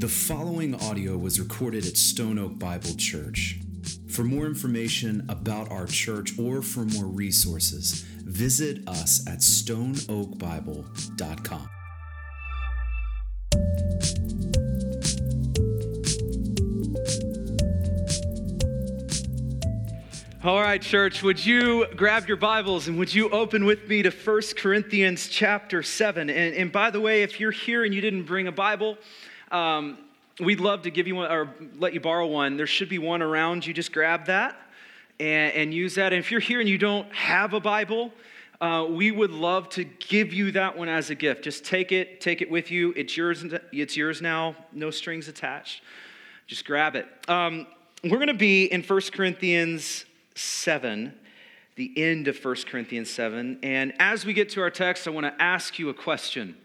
The following audio was recorded at Stone Oak Bible Church. For more information about our church or for more resources, visit us at stoneoakbible.com. All right, church, would you grab your Bibles and would you open with me to 1 Corinthians chapter 7? And, and by the way, if you're here and you didn't bring a Bible, um, we'd love to give you one or let you borrow one. There should be one around you. Just grab that and, and use that. And if you're here and you don't have a Bible, uh, we would love to give you that one as a gift. Just take it, take it with you. It's yours. It's yours now. No strings attached. Just grab it. Um, we're going to be in 1 Corinthians 7, the end of 1 Corinthians 7. And as we get to our text, I want to ask you a question.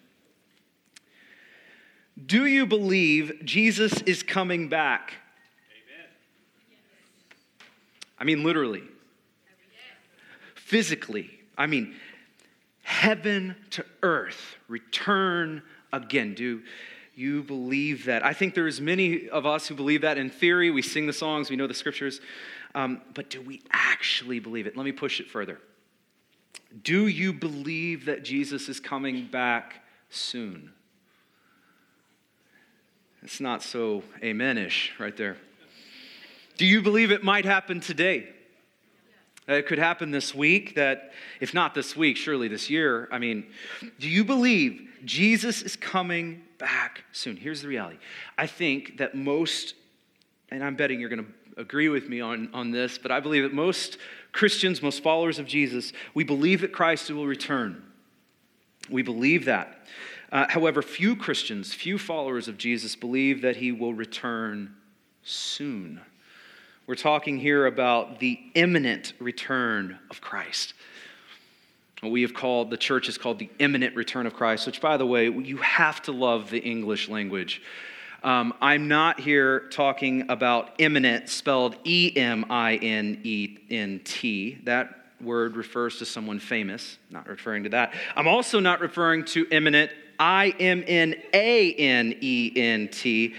Do you believe Jesus is coming back? Amen. I mean, literally, physically. I mean, heaven to earth, return again. Do you believe that? I think there's many of us who believe that in theory. We sing the songs, we know the scriptures. Um, but do we actually believe it? Let me push it further. Do you believe that Jesus is coming back soon? It's not so amen-ish right there. Do you believe it might happen today? It could happen this week, that if not this week, surely this year. I mean, do you believe Jesus is coming back soon? Here's the reality. I think that most, and I'm betting you're going to agree with me on, on this, but I believe that most Christians, most followers of Jesus, we believe that Christ will return. We believe that. Uh, however, few Christians, few followers of Jesus believe that he will return soon. We're talking here about the imminent return of Christ. What we have called, the church is called the imminent return of Christ, which, by the way, you have to love the English language um, I'm not here talking about imminent, spelled E M I N E N T. That word refers to someone famous, not referring to that. I'm also not referring to imminent, I M N A N E N T.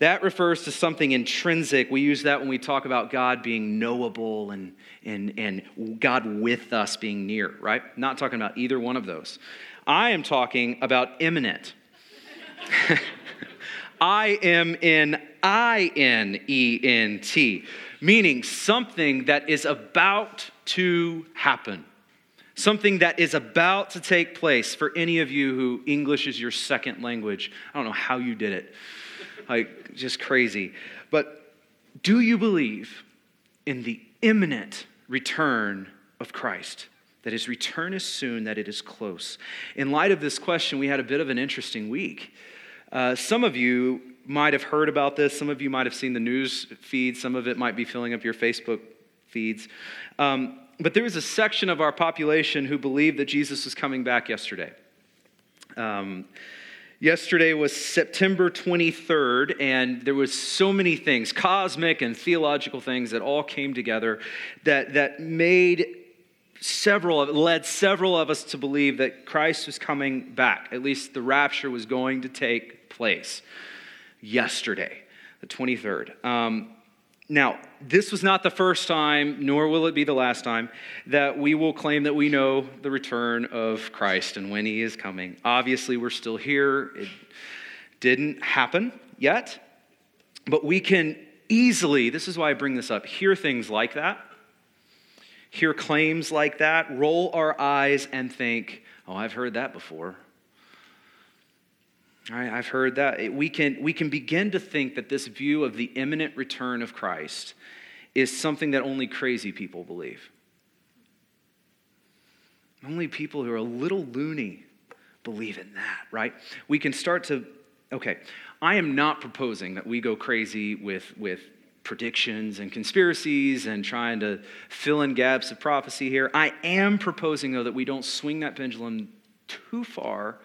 That refers to something intrinsic. We use that when we talk about God being knowable and, and, and God with us being near, right? Not talking about either one of those. I am talking about imminent. I M N I N E N T, meaning something that is about to happen, something that is about to take place. For any of you who English is your second language, I don't know how you did it, like just crazy. But do you believe in the imminent return of Christ? That his return is soon, that it is close. In light of this question, we had a bit of an interesting week. Uh, some of you might have heard about this. Some of you might have seen the news feed. Some of it might be filling up your Facebook feeds. Um, but there was a section of our population who believed that Jesus was coming back yesterday. Um, yesterday was September 23rd, and there was so many things, cosmic and theological things, that all came together that, that made several of, led several of us to believe that Christ was coming back. At least the rapture was going to take place yesterday, the 23rd. Um, now, this was not the first time, nor will it be the last time, that we will claim that we know the return of Christ and when he is coming. Obviously, we're still here. It didn't happen yet, but we can easily, this is why I bring this up, hear things like that, hear claims like that, roll our eyes and think, oh, I've heard that before. I've heard that. We can, we can begin to think that this view of the imminent return of Christ is something that only crazy people believe. Only people who are a little loony believe in that, right? We can start to, okay, I am not proposing that we go crazy with, with predictions and conspiracies and trying to fill in gaps of prophecy here. I am proposing, though, that we don't swing that pendulum too far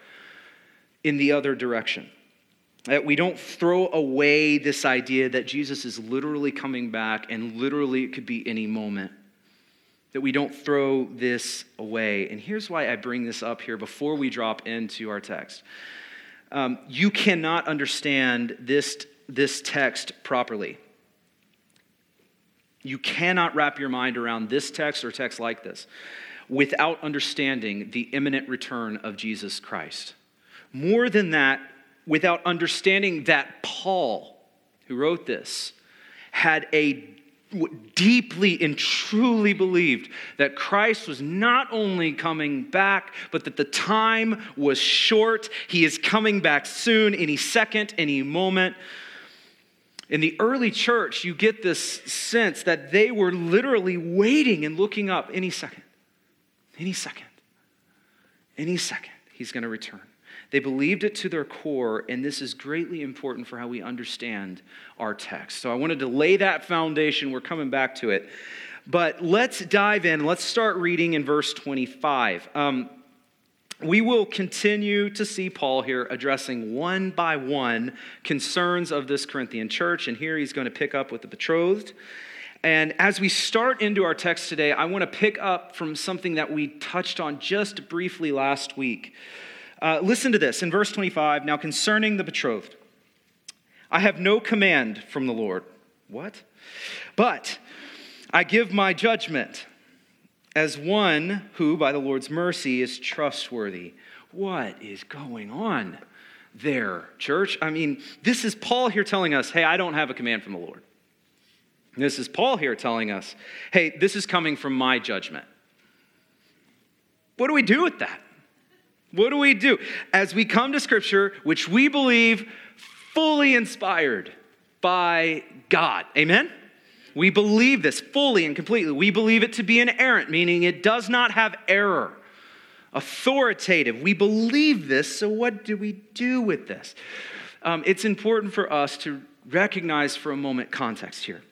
in the other direction. That we don't throw away this idea that Jesus is literally coming back and literally it could be any moment. That we don't throw this away. And here's why I bring this up here before we drop into our text. um, you cannot understand this, this text properly. You cannot wrap your mind around this text or text like this without understanding the imminent return of Jesus Christ. More than that, without understanding that Paul, who wrote this, had a deeply and truly believed that Christ was not only coming back, but that the time was short. He is coming back soon, any second, any moment. In the early church, you get this sense that they were literally waiting and looking up any second, any second, any second, he's going to return. They believed it to their core, and this is greatly important for how we understand our text. So I wanted to lay that foundation. We're coming back to it. But let's dive in. Let's start reading in verse 25. Um, we will continue to see Paul here addressing one by one concerns of this Corinthian church, and here he's going to pick up with the betrothed. And as we start into our text today, I want to pick up from something that we touched on just briefly last week. Uh, listen to this in verse 25. Now, concerning the betrothed, I have no command from the Lord. What? But I give my judgment as one who, by the Lord's mercy, is trustworthy. What is going on there, church? I mean, this is Paul here telling us, hey, I don't have a command from the Lord. This is Paul here telling us, hey, this is coming from my judgment. What do we do with that? What do we do? As we come to Scripture, which we believe fully inspired by God. Amen? We believe this fully and completely. We believe it to be inerrant, meaning it does not have error. Authoritative. We believe this, so what do we do with this? Um, it's important for us to recognize for a moment context here.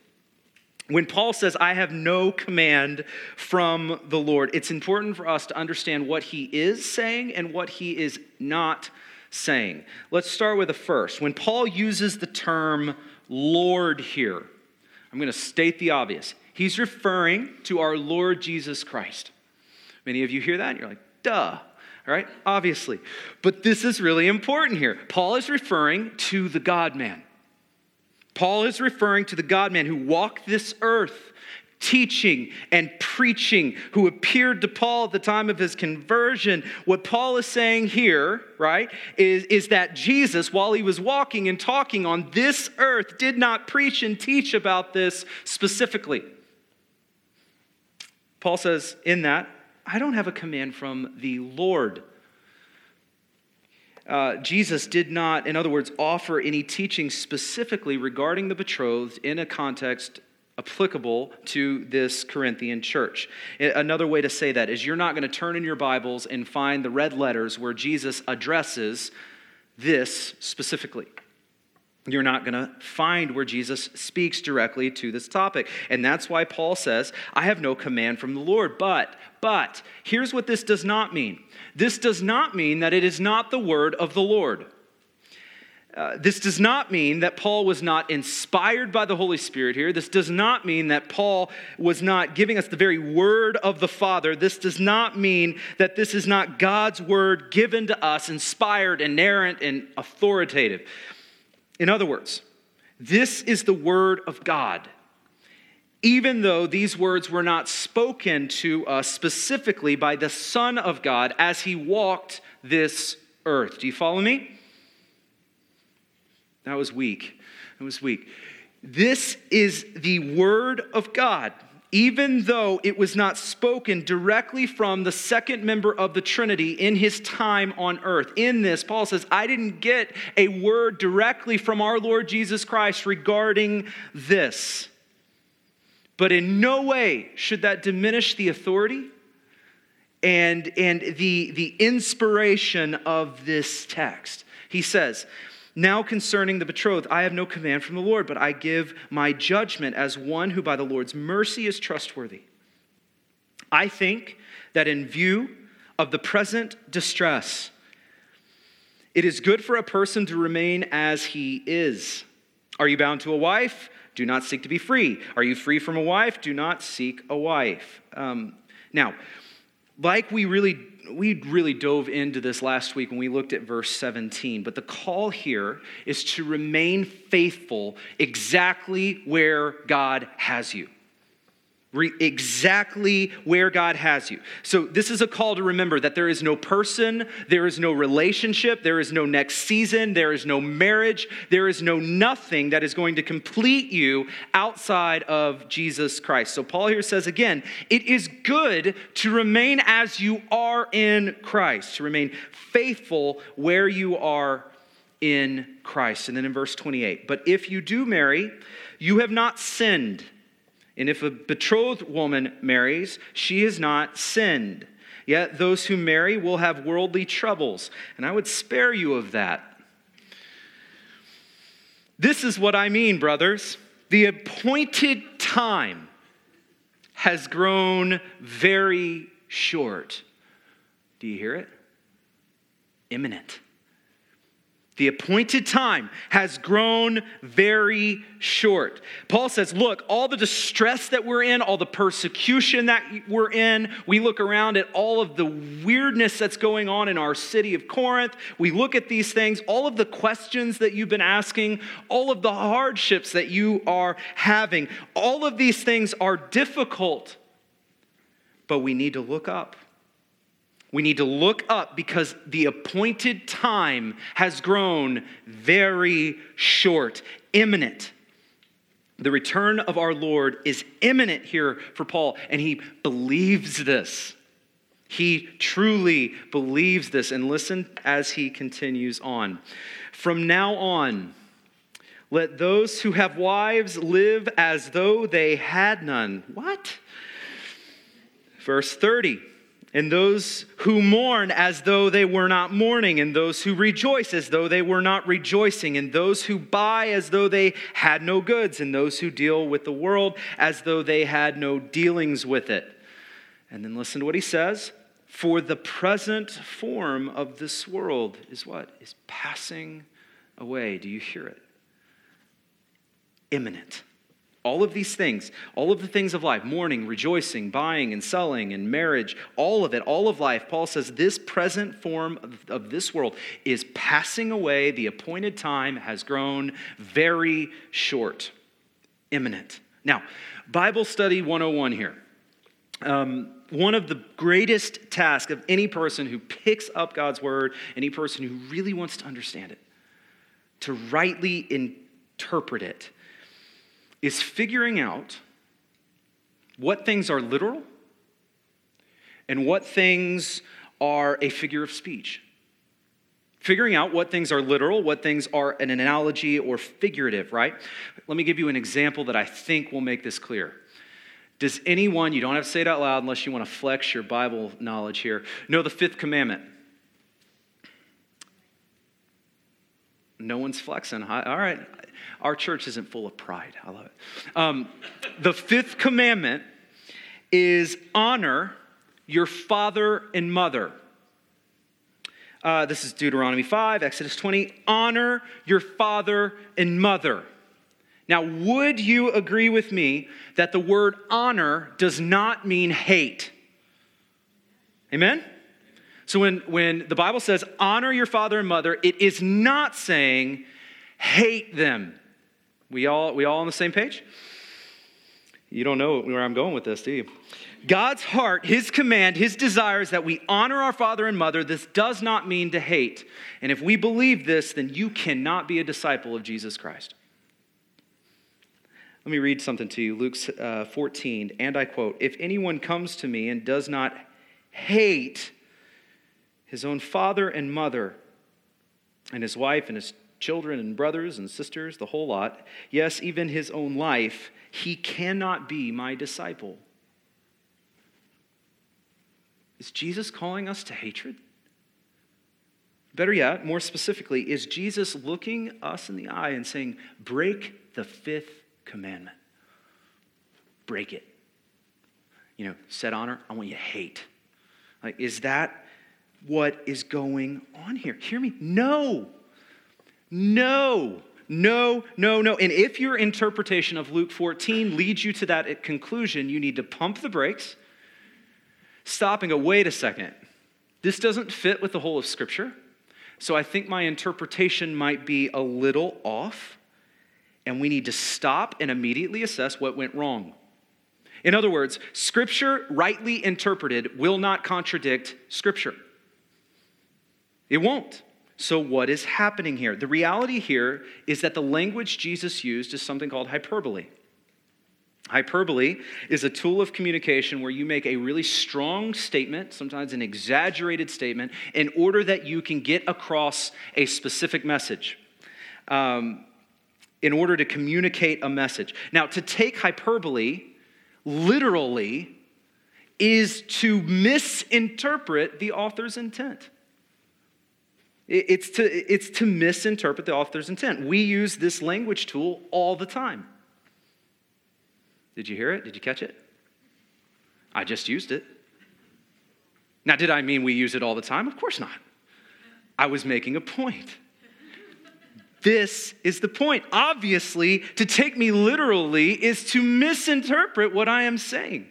When Paul says, I have no command from the Lord, it's important for us to understand what he is saying and what he is not saying. Let's start with the first. When Paul uses the term Lord here, I'm going to state the obvious. He's referring to our Lord Jesus Christ. Many of you hear that and you're like, duh. All right, obviously. But this is really important here. Paul is referring to the God man. Paul is referring to the God man who walked this earth teaching and preaching, who appeared to Paul at the time of his conversion. What Paul is saying here, right, is, is that Jesus, while he was walking and talking on this earth, did not preach and teach about this specifically. Paul says in that, I don't have a command from the Lord uh, Jesus did not, in other words, offer any teaching specifically regarding the betrothed in a context applicable to this Corinthian church. Another way to say that is you're not going to turn in your Bibles and find the red letters where Jesus addresses this specifically. You're not going to find where Jesus speaks directly to this topic. And that's why Paul says, I have no command from the Lord. But, but, here's what this does not mean this does not mean that it is not the word of the Lord. Uh, this does not mean that Paul was not inspired by the Holy Spirit here. This does not mean that Paul was not giving us the very word of the Father. This does not mean that this is not God's word given to us, inspired, inerrant, and authoritative. In other words, this is the word of God even though these words were not spoken to us specifically by the Son of God as he walked this earth. Do you follow me? That was weak. That was weak. This is the Word of God, even though it was not spoken directly from the second member of the Trinity in his time on earth. In this, Paul says, I didn't get a word directly from our Lord Jesus Christ regarding this. But in no way should that diminish the authority and, and the, the inspiration of this text. He says, Now concerning the betrothed, I have no command from the Lord, but I give my judgment as one who by the Lord's mercy is trustworthy. I think that in view of the present distress, it is good for a person to remain as he is. Are you bound to a wife? Do not seek to be free. Are you free from a wife? Do not seek a wife. Um, now, like we really we really dove into this last week when we looked at verse 17, but the call here is to remain faithful exactly where God has you re- exactly where God has you. So, this is a call to remember that there is no person, there is no relationship, there is no next season, there is no marriage, there is no nothing that is going to complete you outside of Jesus Christ. So, Paul here says again, it is good to remain as you are in Christ, to remain faithful where you are in Christ. And then in verse 28, but if you do marry, you have not sinned and if a betrothed woman marries, she has not sinned. Yet those who marry will have worldly troubles, and I would spare you of that. This is what I mean, brothers. The appointed time has grown very short. Do you hear it? Imminent. The appointed time has grown very short. Paul says, Look, all the distress that we're in, all the persecution that we're in, we look around at all of the weirdness that's going on in our city of Corinth. We look at these things, all of the questions that you've been asking, all of the hardships that you are having. All of these things are difficult, but we need to look up. We need to look up because the appointed time has grown very short, imminent. The return of our Lord is imminent here for Paul, and he believes this. He truly believes this. And listen as he continues on. From now on, let those who have wives live as though they had none. What? Verse 30 and those who mourn as though they were not mourning, and those who rejoice as though they were not rejoicing, and those who buy as though they had no goods, and those who deal with the world as though they had no dealings with it. And then listen to what he says For the present form of this world is what? Is passing away. Do you hear it? Imminent. All of these things, all of the things of life, mourning, rejoicing, buying and selling, and marriage, all of it, all of life, Paul says this present form of, of, this world is passing away. The appointed time has grown very short, imminent. Now, Bible study 101 here. Um, one of the greatest tasks of any person who picks up God's word, any person who really wants to understand it, to rightly interpret it is figuring out what things are literal and what things are a figure of speech. Figuring out what things are literal, what things are an analogy or figurative, right? Let me give you an example that I think will make this clear. Does anyone, you don't have to say it out loud unless you want to flex your Bible knowledge here, know the fifth commandment? No one's flexing. All right. Our church isn't full of pride. I love it. Um, the fifth commandment is honor your father and mother. Uh, this is Deuteronomy 5, Exodus 20. Honor your father and mother. Now, would you agree with me that the word honor does not mean hate? Amen? So, when, when the Bible says honor your father and mother, it is not saying hate them. We all, we all on the same page? You don't know where I'm going with this, do you? God's heart, His command, His desire is that we honor our father and mother. This does not mean to hate. And if we believe this, then you cannot be a disciple of Jesus Christ. Let me read something to you Luke uh, 14, and I quote If anyone comes to me and does not hate his own father and mother, and his wife and his children and brothers and sisters, the whole lot, yes, even his own life, he cannot be my disciple. Is Jesus calling us to hatred? Better yet, more specifically, is Jesus looking us in the eye and saying, Break the fifth commandment? Break it. You know, set honor, I want you to hate. Like, is that what is going on here? Hear me? No. No, no, no, no. And if your interpretation of Luke 14 leads you to that conclusion, you need to pump the brakes, stop and go, wait a second. this doesn't fit with the whole of Scripture. So I think my interpretation might be a little off, and we need to stop and immediately assess what went wrong. In other words, Scripture, rightly interpreted, will not contradict Scripture. It won't. So, what is happening here? The reality here is that the language Jesus used is something called hyperbole. Hyperbole is a tool of communication where you make a really strong statement, sometimes an exaggerated statement, in order that you can get across a specific message, um, in order to communicate a message. Now, to take hyperbole literally is to misinterpret the author's intent. It's to, it's to misinterpret the author's intent. We use this language tool all the time. Did you hear it? Did you catch it? I just used it. Now, did I mean we use it all the time? Of course not. I was making a point. This is the point. Obviously, to take me literally is to misinterpret what I am saying.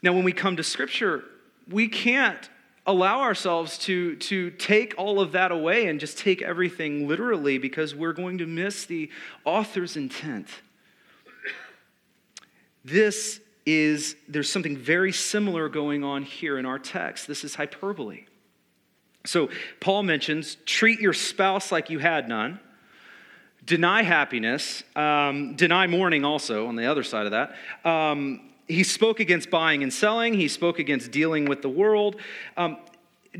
Now, when we come to Scripture, we can't allow ourselves to, to take all of that away and just take everything literally because we're going to miss the author's intent. This is, there's something very similar going on here in our text. This is hyperbole. So, Paul mentions treat your spouse like you had none, deny happiness, um, deny mourning also on the other side of that. Um, he spoke against buying and selling, he spoke against dealing with the world. Um,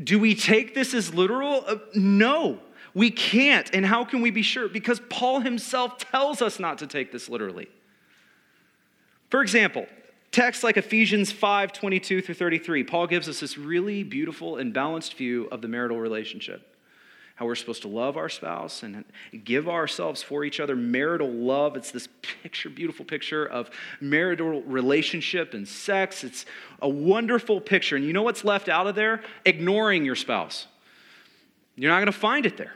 do we take this as literal? Uh, no, we can't. And how can we be sure? Because Paul himself tells us not to take this literally. For example, texts like Ephesians 5 22 through 33, Paul gives us this really beautiful and balanced view of the marital relationship how we're supposed to love our spouse and give ourselves for each other. Marital love, it's this picture, beautiful picture of marital relationship and sex. It's a wonderful picture. And you know what's left out of there? Ignoring your spouse. You're not going to find it there.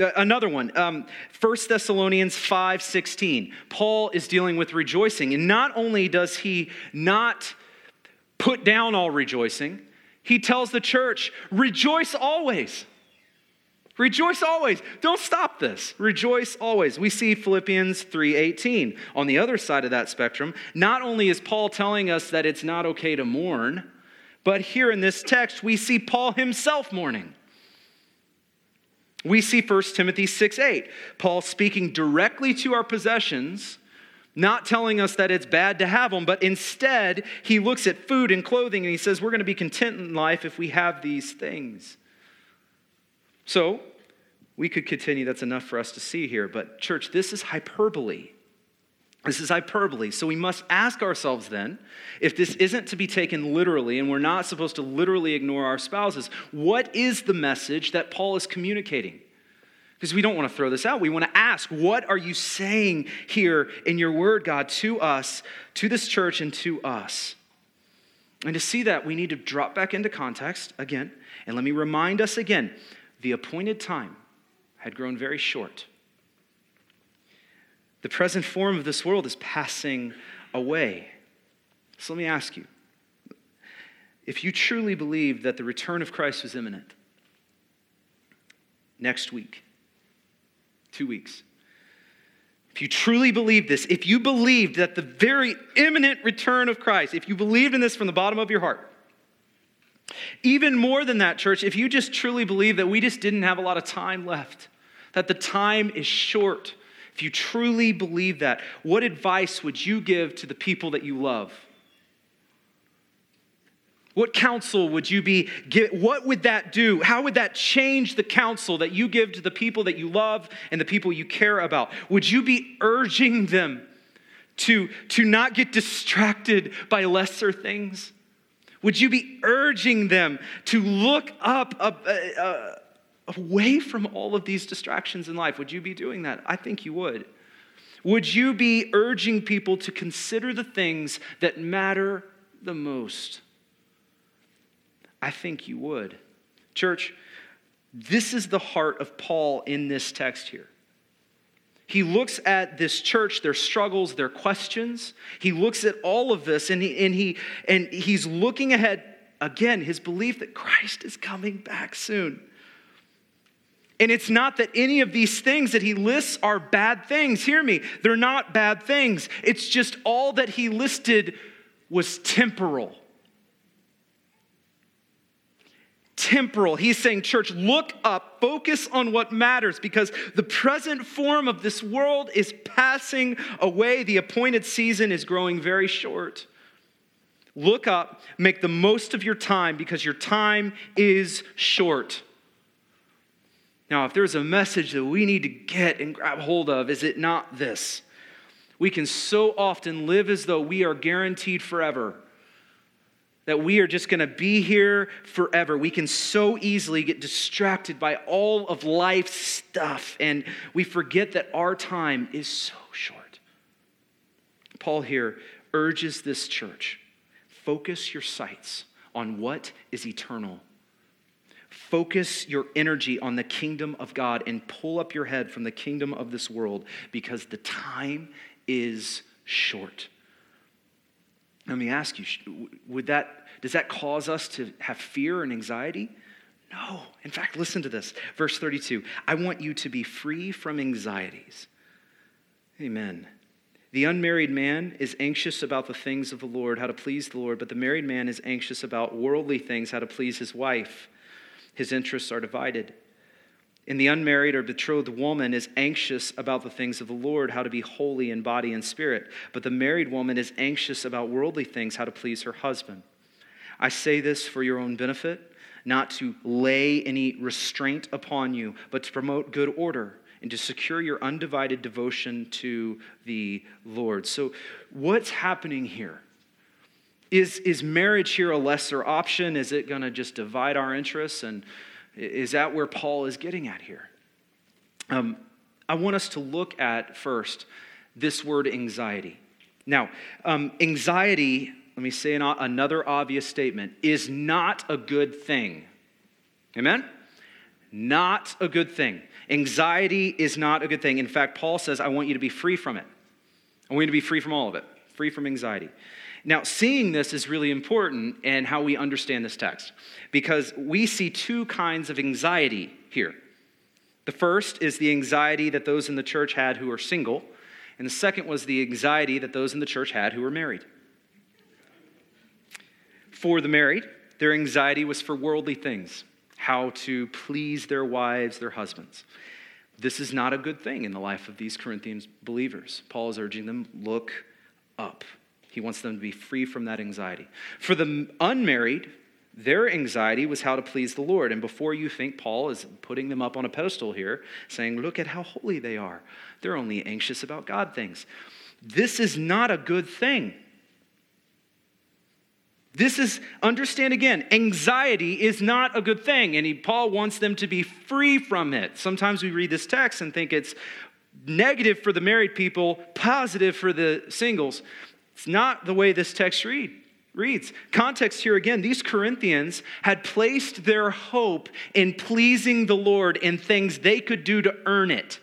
Uh, another one, um, 1 Thessalonians 5 16. Paul is dealing with rejoicing. And not only does he not put down all rejoicing, he tells the church, rejoice always. Rejoice always. Don't stop this. Rejoice always. We see Philippians 3:18. On the other side of that spectrum, not only is Paul telling us that it's not okay to mourn, but here in this text we see Paul himself mourning. We see 1 Timothy 6:8. Paul speaking directly to our possessions, not telling us that it's bad to have them, but instead he looks at food and clothing and he says we're going to be content in life if we have these things. So, we could continue, that's enough for us to see here. But, church, this is hyperbole. This is hyperbole. So we must ask ourselves then if this isn't to be taken literally and we're not supposed to literally ignore our spouses, what is the message that Paul is communicating? Because we don't want to throw this out. We want to ask, what are you saying here in your word, God, to us, to this church, and to us? And to see that, we need to drop back into context again. And let me remind us again the appointed time had grown very short. The present form of this world is passing away. So let me ask you if you truly believe that the return of Christ was imminent, next week, two weeks, if you truly believe this, if you believed that the very imminent return of Christ, if you believed in this from the bottom of your heart, even more than that, church, if you just truly believe that we just didn't have a lot of time left, that the time is short, if you truly believe that, what advice would you give to the people that you love? What counsel would you be give, what would that do? How would that change the counsel that you give to the people that you love and the people you care about? Would you be urging them to, to not get distracted by lesser things? Would you be urging them to look up uh, uh, away from all of these distractions in life? Would you be doing that? I think you would. Would you be urging people to consider the things that matter the most? I think you would. Church, this is the heart of Paul in this text here. He looks at this church, their struggles, their questions. He looks at all of this and, he, and, he, and he's looking ahead again, his belief that Christ is coming back soon. And it's not that any of these things that he lists are bad things. Hear me, they're not bad things. It's just all that he listed was temporal. Temporal. He's saying, church, look up, focus on what matters because the present form of this world is passing away. The appointed season is growing very short. Look up, make the most of your time because your time is short. Now, if there's a message that we need to get and grab hold of, is it not this? We can so often live as though we are guaranteed forever, that we are just going to be here forever. We can so easily get distracted by all of life's stuff, and we forget that our time is so short. Paul here urges this church focus your sights on what is eternal Focus your energy on the kingdom of God and pull up your head from the kingdom of this world because the time is short. Let me ask you, would that, does that cause us to have fear and anxiety? No. In fact, listen to this. Verse 32 I want you to be free from anxieties. Amen. The unmarried man is anxious about the things of the Lord, how to please the Lord, but the married man is anxious about worldly things, how to please his wife his interests are divided. And the unmarried or betrothed woman is anxious about the things of the Lord, how to be holy in body and spirit. But the married woman is anxious about worldly things, how to please her husband. I say this for your own benefit, not to lay any restraint upon you, but to promote good order and to secure your undivided devotion to the Lord. So, what's happening here? Is, is marriage here a lesser option? Is it going to just divide our interests? And is that where Paul is getting at here? Um, I want us to look at first this word anxiety. Now, um, anxiety, let me say an, another obvious statement, is not a good thing. Amen? Not a good thing. Anxiety is not a good thing. In fact, Paul says, I want you to be free from it. I want you to be free from all of it, free from anxiety. Now, seeing this is really important in how we understand this text because we see two kinds of anxiety here. The first is the anxiety that those in the church had who are single, and the second was the anxiety that those in the church had who were married. For the married, their anxiety was for worldly things, how to please their wives, their husbands. This is not a good thing in the life of these Corinthians believers. Paul is urging them look up. He wants them to be free from that anxiety. For the unmarried, their anxiety was how to please the Lord. And before you think Paul is putting them up on a pedestal here, saying, Look at how holy they are, they're only anxious about God things. This is not a good thing. This is, understand again, anxiety is not a good thing, and he, Paul wants them to be free from it. Sometimes we read this text and think it's negative for the married people, positive for the singles. It's not the way this text read, reads. Context here again, these Corinthians had placed their hope in pleasing the Lord in things they could do to earn it.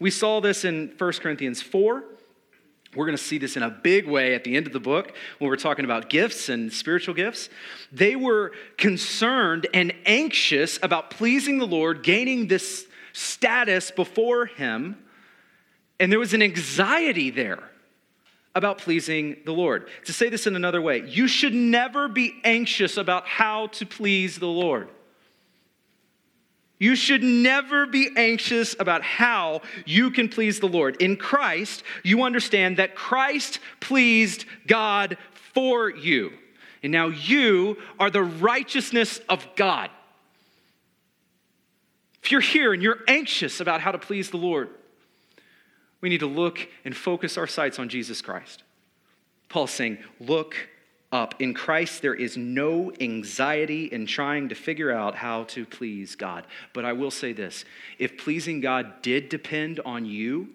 We saw this in 1 Corinthians 4. We're going to see this in a big way at the end of the book when we're talking about gifts and spiritual gifts. They were concerned and anxious about pleasing the Lord, gaining this status before Him, and there was an anxiety there about pleasing the Lord. To say this in another way, you should never be anxious about how to please the Lord. You should never be anxious about how you can please the Lord. In Christ, you understand that Christ pleased God for you. And now you are the righteousness of God. If you're here and you're anxious about how to please the Lord, we need to look and focus our sights on Jesus Christ. Paul's saying, Look up. In Christ, there is no anxiety in trying to figure out how to please God. But I will say this if pleasing God did depend on you,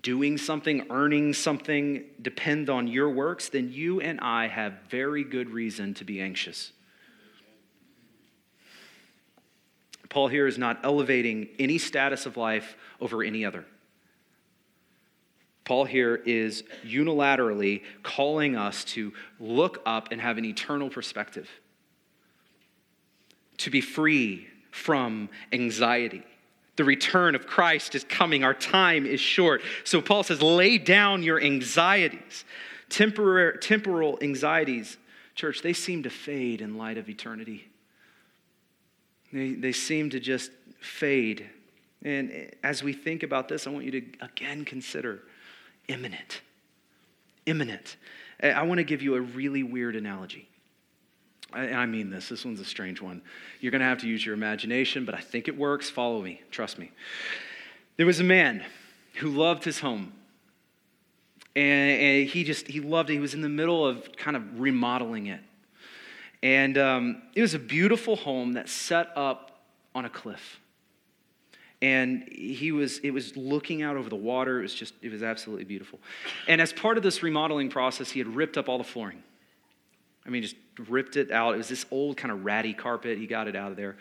doing something, earning something, depend on your works, then you and I have very good reason to be anxious. Paul here is not elevating any status of life over any other. Paul here is unilaterally calling us to look up and have an eternal perspective, to be free from anxiety. The return of Christ is coming. Our time is short. So Paul says, lay down your anxieties. Temporar- temporal anxieties, church, they seem to fade in light of eternity. They, they seem to just fade. And as we think about this, I want you to again consider imminent. Imminent. I want to give you a really weird analogy. I, I mean this. This one's a strange one. You're going to have to use your imagination, but I think it works. Follow me. Trust me. There was a man who loved his home. And, and he just, he loved it. He was in the middle of kind of remodeling it. And um, it was a beautiful home that set up on a cliff and he was it was looking out over the water. It was just it was absolutely beautiful. And as part of this remodeling process he had ripped up all the flooring. I mean just ripped it out. It was this old kind of ratty carpet. He got it out of there.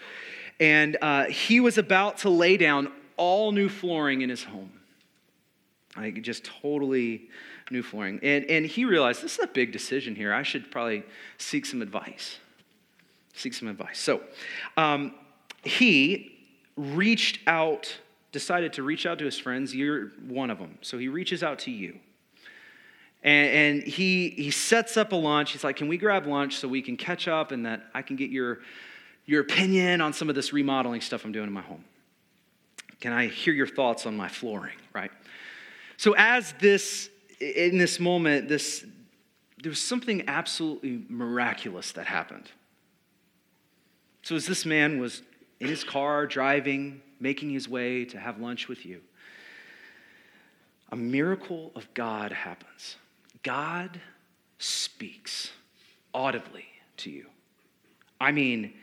And uh, he was about to lay down all new flooring in his home. Like just totally new flooring. And, and he realized this is a big decision here. I should probably seek some advice. Seek some advice. So um, he reached out, decided to reach out to his friends. You're one of them. So he reaches out to you. And, and he, he sets up a lunch. He's like, Can we grab lunch so we can catch up and that I can get your, your opinion on some of this remodeling stuff I'm doing in my home? Can I hear your thoughts on my flooring, right? So, as this, in this moment, this, there was something absolutely miraculous that happened. So, as this man was in his car, driving, making his way to have lunch with you, a miracle of God happens. God speaks audibly to you. I mean,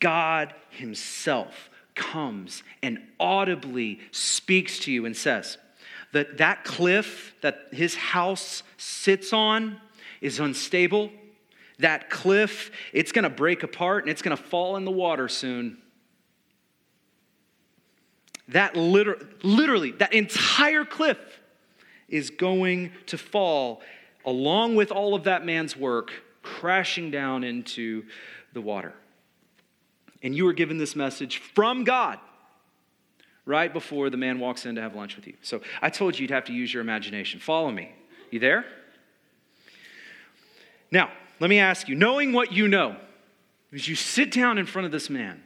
God Himself comes and audibly speaks to you and says that that cliff that his house sits on is unstable that cliff, it's going to break apart and it's going to fall in the water soon. That liter- literally, that entire cliff is going to fall along with all of that man's work, crashing down into the water. And you were given this message from God right before the man walks in to have lunch with you. So I told you you'd have to use your imagination. Follow me. You there? Now, let me ask you, knowing what you know, as you sit down in front of this man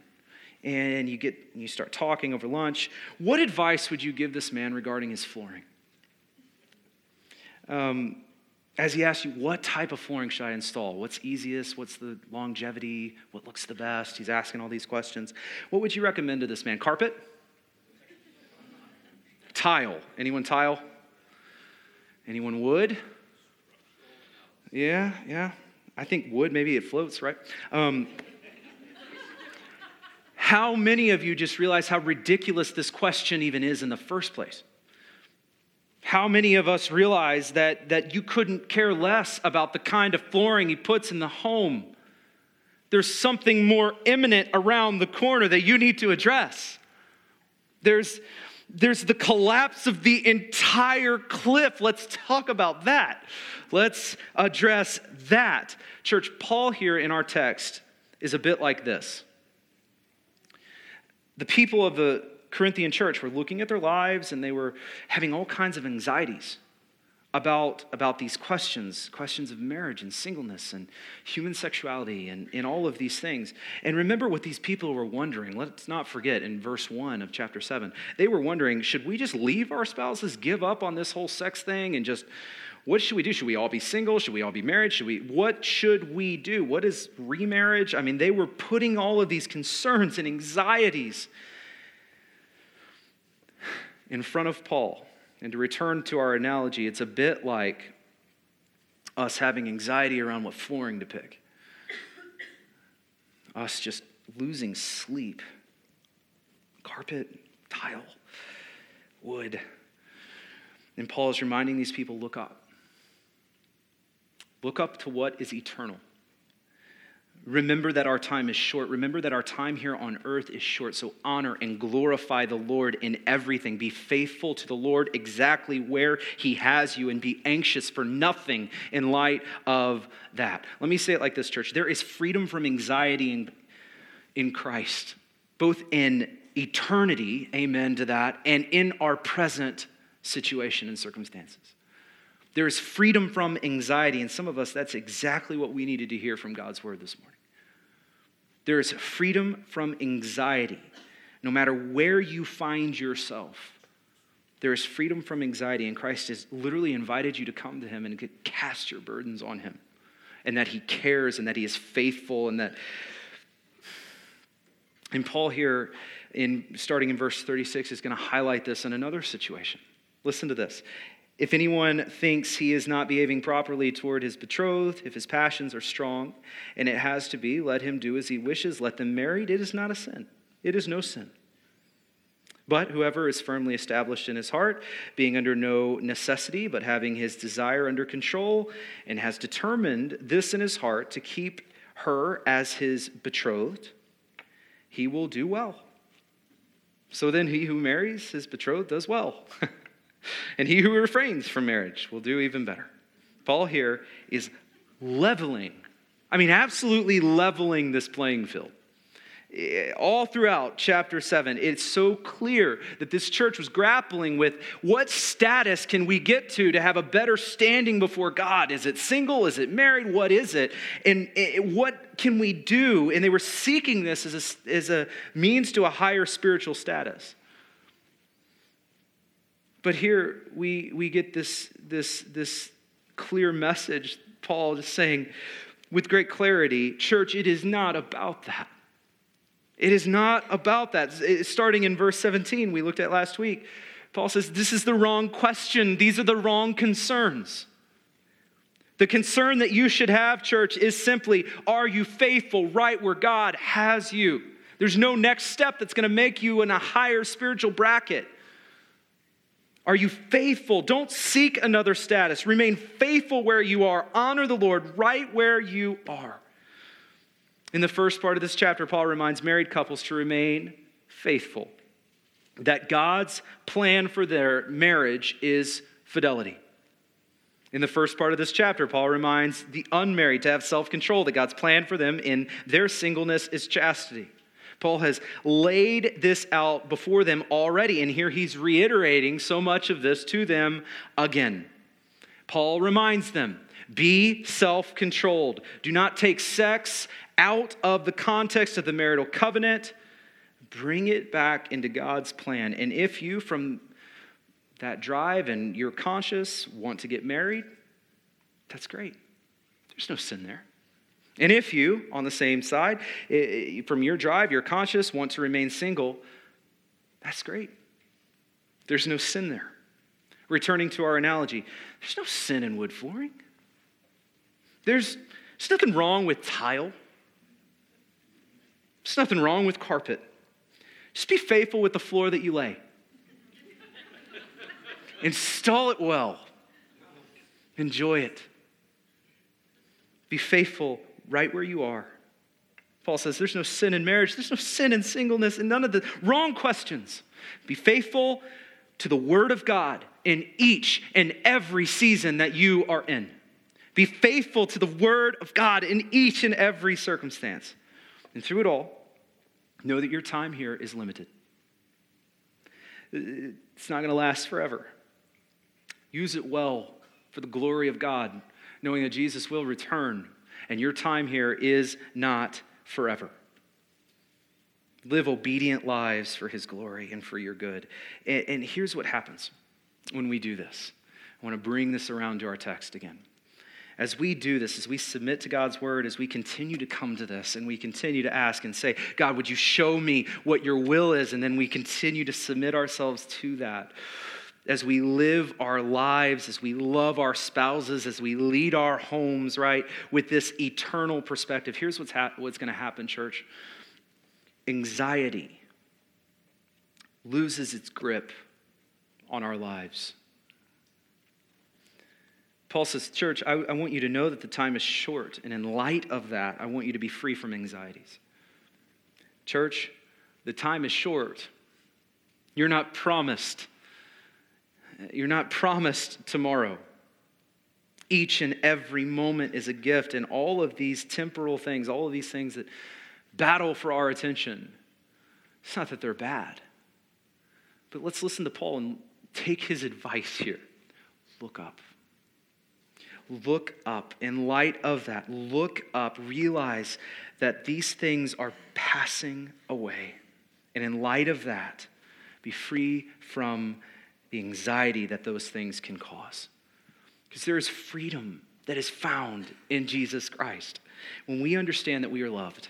and you get you start talking over lunch, what advice would you give this man regarding his flooring? Um, as he asks you, what type of flooring should I install? What's easiest? What's the longevity? What looks the best? He's asking all these questions. What would you recommend to this man? Carpet? Tile. Anyone tile? Anyone wood? Yeah, yeah. I think wood, maybe it floats, right? Um, how many of you just realize how ridiculous this question even is in the first place? How many of us realize that, that you couldn't care less about the kind of flooring he puts in the home? There's something more imminent around the corner that you need to address. There's, there's the collapse of the entire cliff. Let's talk about that. Let's address that. Church, Paul here in our text is a bit like this. The people of the Corinthian church were looking at their lives and they were having all kinds of anxieties about, about these questions questions of marriage and singleness and human sexuality and, and all of these things. And remember what these people were wondering. Let's not forget in verse 1 of chapter 7. They were wondering should we just leave our spouses, give up on this whole sex thing, and just what should we do? Should we all be single? Should we all be married? Should we what should we do? What is remarriage? I mean, they were putting all of these concerns and anxieties in front of Paul. And to return to our analogy, it's a bit like us having anxiety around what flooring to pick. Us just losing sleep. Carpet, tile, wood. And Paul is reminding these people look up. Look up to what is eternal. Remember that our time is short. Remember that our time here on earth is short. So honor and glorify the Lord in everything. Be faithful to the Lord exactly where He has you and be anxious for nothing in light of that. Let me say it like this, church. There is freedom from anxiety in, in Christ, both in eternity, amen to that, and in our present situation and circumstances. There is freedom from anxiety, and some of us, that's exactly what we needed to hear from God's word this morning. There is freedom from anxiety. No matter where you find yourself, there is freedom from anxiety, and Christ has literally invited you to come to Him and cast your burdens on Him, and that He cares, and that He is faithful, and that. And Paul here, in starting in verse 36, is going to highlight this in another situation. Listen to this. If anyone thinks he is not behaving properly toward his betrothed, if his passions are strong, and it has to be, let him do as he wishes, let them marry. It is not a sin. It is no sin. But whoever is firmly established in his heart, being under no necessity, but having his desire under control, and has determined this in his heart to keep her as his betrothed, he will do well. So then, he who marries his betrothed does well. And he who refrains from marriage will do even better. Paul here is leveling, I mean, absolutely leveling this playing field. Eh, all throughout chapter 7, it's so clear that this church was grappling with what status can we get to to have a better standing before God? Is it single? Is it married? What is it? And eh, what can we do? And they were seeking this as a, as a means to a higher spiritual status. But here we, we get this, this, this clear message, Paul is saying with great clarity, church, it is not about that. It is not about that. Starting in verse 17, we looked at last week, Paul says, This is the wrong question. These are the wrong concerns. The concern that you should have, church, is simply are you faithful right where God has you? There's no next step that's going to make you in a higher spiritual bracket. Are you faithful? Don't seek another status. Remain faithful where you are. Honor the Lord right where you are. In the first part of this chapter, Paul reminds married couples to remain faithful, that God's plan for their marriage is fidelity. In the first part of this chapter, Paul reminds the unmarried to have self control, that God's plan for them in their singleness is chastity. Paul has laid this out before them already, and here he's reiterating so much of this to them again. Paul reminds them be self controlled. Do not take sex out of the context of the marital covenant. Bring it back into God's plan. And if you, from that drive and you're conscious, want to get married, that's great. There's no sin there. And if you, on the same side, from your drive, you're conscious, want to remain single, that's great. There's no sin there. Returning to our analogy, there's no sin in wood flooring. There's, there's nothing wrong with tile. There's nothing wrong with carpet. Just be faithful with the floor that you lay. Install it well. Enjoy it. Be faithful right where you are. Paul says there's no sin in marriage, there's no sin in singleness, and none of the wrong questions. Be faithful to the Word of God in each and every season that you are in. Be faithful to the Word of God in each and every circumstance. And through it all, know that your time here is limited. It's not going to last forever. Use it well for the glory of God, knowing that Jesus will return and your time here is not forever. Live obedient lives for his glory and for your good. And, and here's what happens when we do this. I want to bring this around to our text again. As we do this, as we submit to God's word, as we continue to come to this and we continue to ask and say, God, would you show me what your will is? And then we continue to submit ourselves to that as we live our lives, as we love our spouses, as we lead our homes, right, with this eternal perspective. Here's what's, ha- what's going to happen, church anxiety loses its grip on our lives. Paul says, Church, I, I, want you to know that the time is short, and in light of that, I want you to be free from anxieties. Church, the time is short. You're not promised. You're not promised tomorrow. Each and every moment is a gift, and all of these temporal things, all of these things that battle for our attention, it's not that they're bad. But let's listen to Paul and take his advice here. Look up. Look up. In light of that, look up. Realize that these things are passing away. And in light of that, be free from the anxiety that those things can cause. Because there is freedom that is found in Jesus Christ. When we understand that we are loved,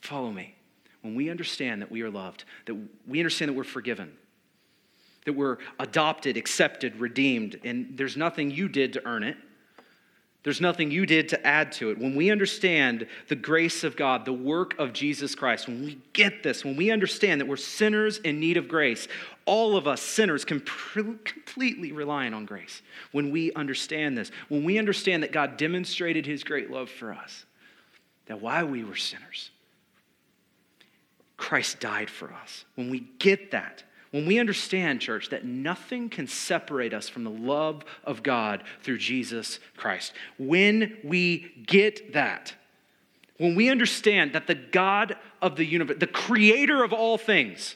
follow me. When we understand that we are loved, that we understand that we're forgiven, that we're adopted, accepted, redeemed, and there's nothing you did to earn it. There's nothing you did to add to it. When we understand the grace of God, the work of Jesus Christ, when we get this, when we understand that we're sinners in need of grace, all of us sinners can completely rely on grace. When we understand this, when we understand that God demonstrated his great love for us, that while we were sinners, Christ died for us. When we get that, when we understand, church, that nothing can separate us from the love of God through Jesus Christ, when we get that, when we understand that the God of the universe, the creator of all things,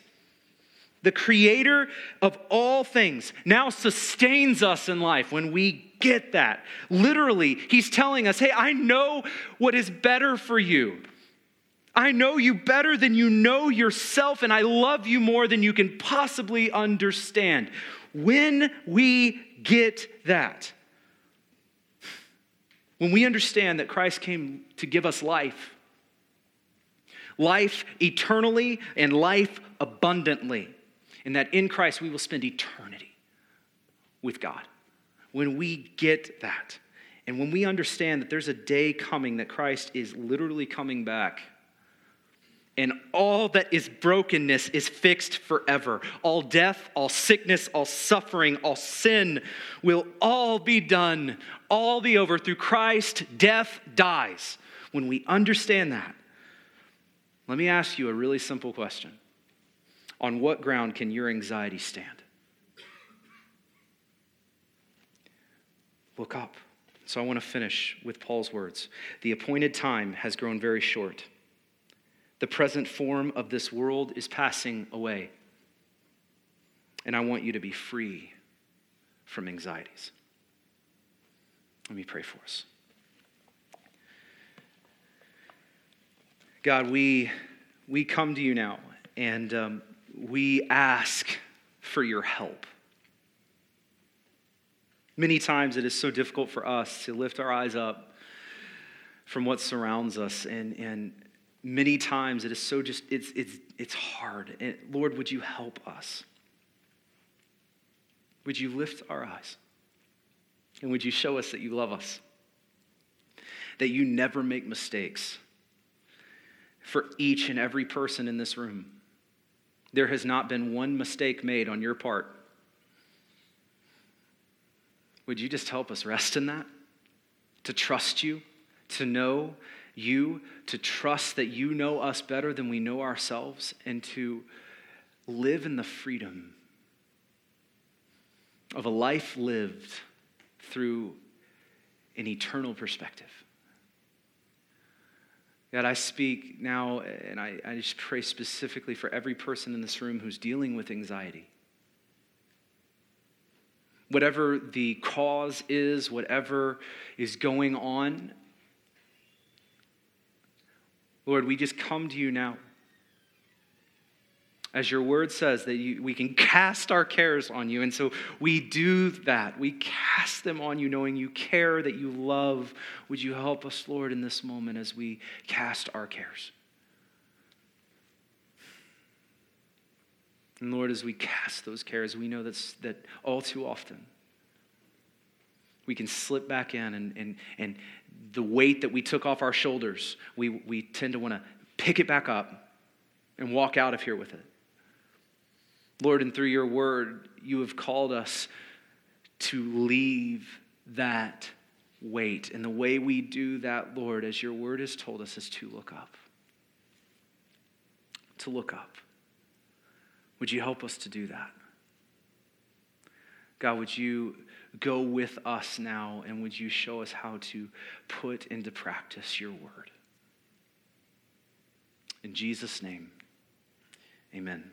the creator of all things, now sustains us in life, when we get that, literally, he's telling us, hey, I know what is better for you. I know you better than you know yourself, and I love you more than you can possibly understand. When we get that, when we understand that Christ came to give us life, life eternally and life abundantly, and that in Christ we will spend eternity with God. When we get that, and when we understand that there's a day coming that Christ is literally coming back and all that is brokenness is fixed forever. All death, all sickness, all suffering, all sin will all be done, all be over. Through Christ, death dies. When we understand that, let me ask you a really simple question On what ground can your anxiety stand? Look up. So I want to finish with Paul's words. The appointed time has grown very short. The present form of this world is passing away. And I want you to be free from anxieties. Let me pray for us. God, we, we come to you now and um, we ask for your help. Many times it is so difficult for us to lift our eyes up from what surrounds us and, and many times it is so just it's it's it's hard. And lord would you help us? Would you lift our eyes? And would you show us that you love us? That you never make mistakes for each and every person in this room. There has not been one mistake made on your part. Would you just help us rest in that? To trust you to know you, to trust that you know us better than we know ourselves, and to live in the freedom of a life lived through an eternal perspective. God, I speak now, and I, I just pray specifically for every person in this room who's dealing with anxiety. Whatever the cause is, whatever is going on, Lord, we just come to you now. As your word says, that you, we can cast our cares on you. And so we do that. We cast them on you, knowing you care, that you love. Would you help us, Lord, in this moment as we cast our cares? And Lord, as we cast those cares, we know that's, that all too often we can slip back in and, and, and the weight that we took off our shoulders, we, we tend to want to pick it back up and walk out of here with it. Lord, and through your word, you have called us to leave that weight. And the way we do that, Lord, as your word has told us, is to look up. To look up. Would you help us to do that? God, would you go with us now and would you show us how to put into practice your word? In Jesus' name, amen.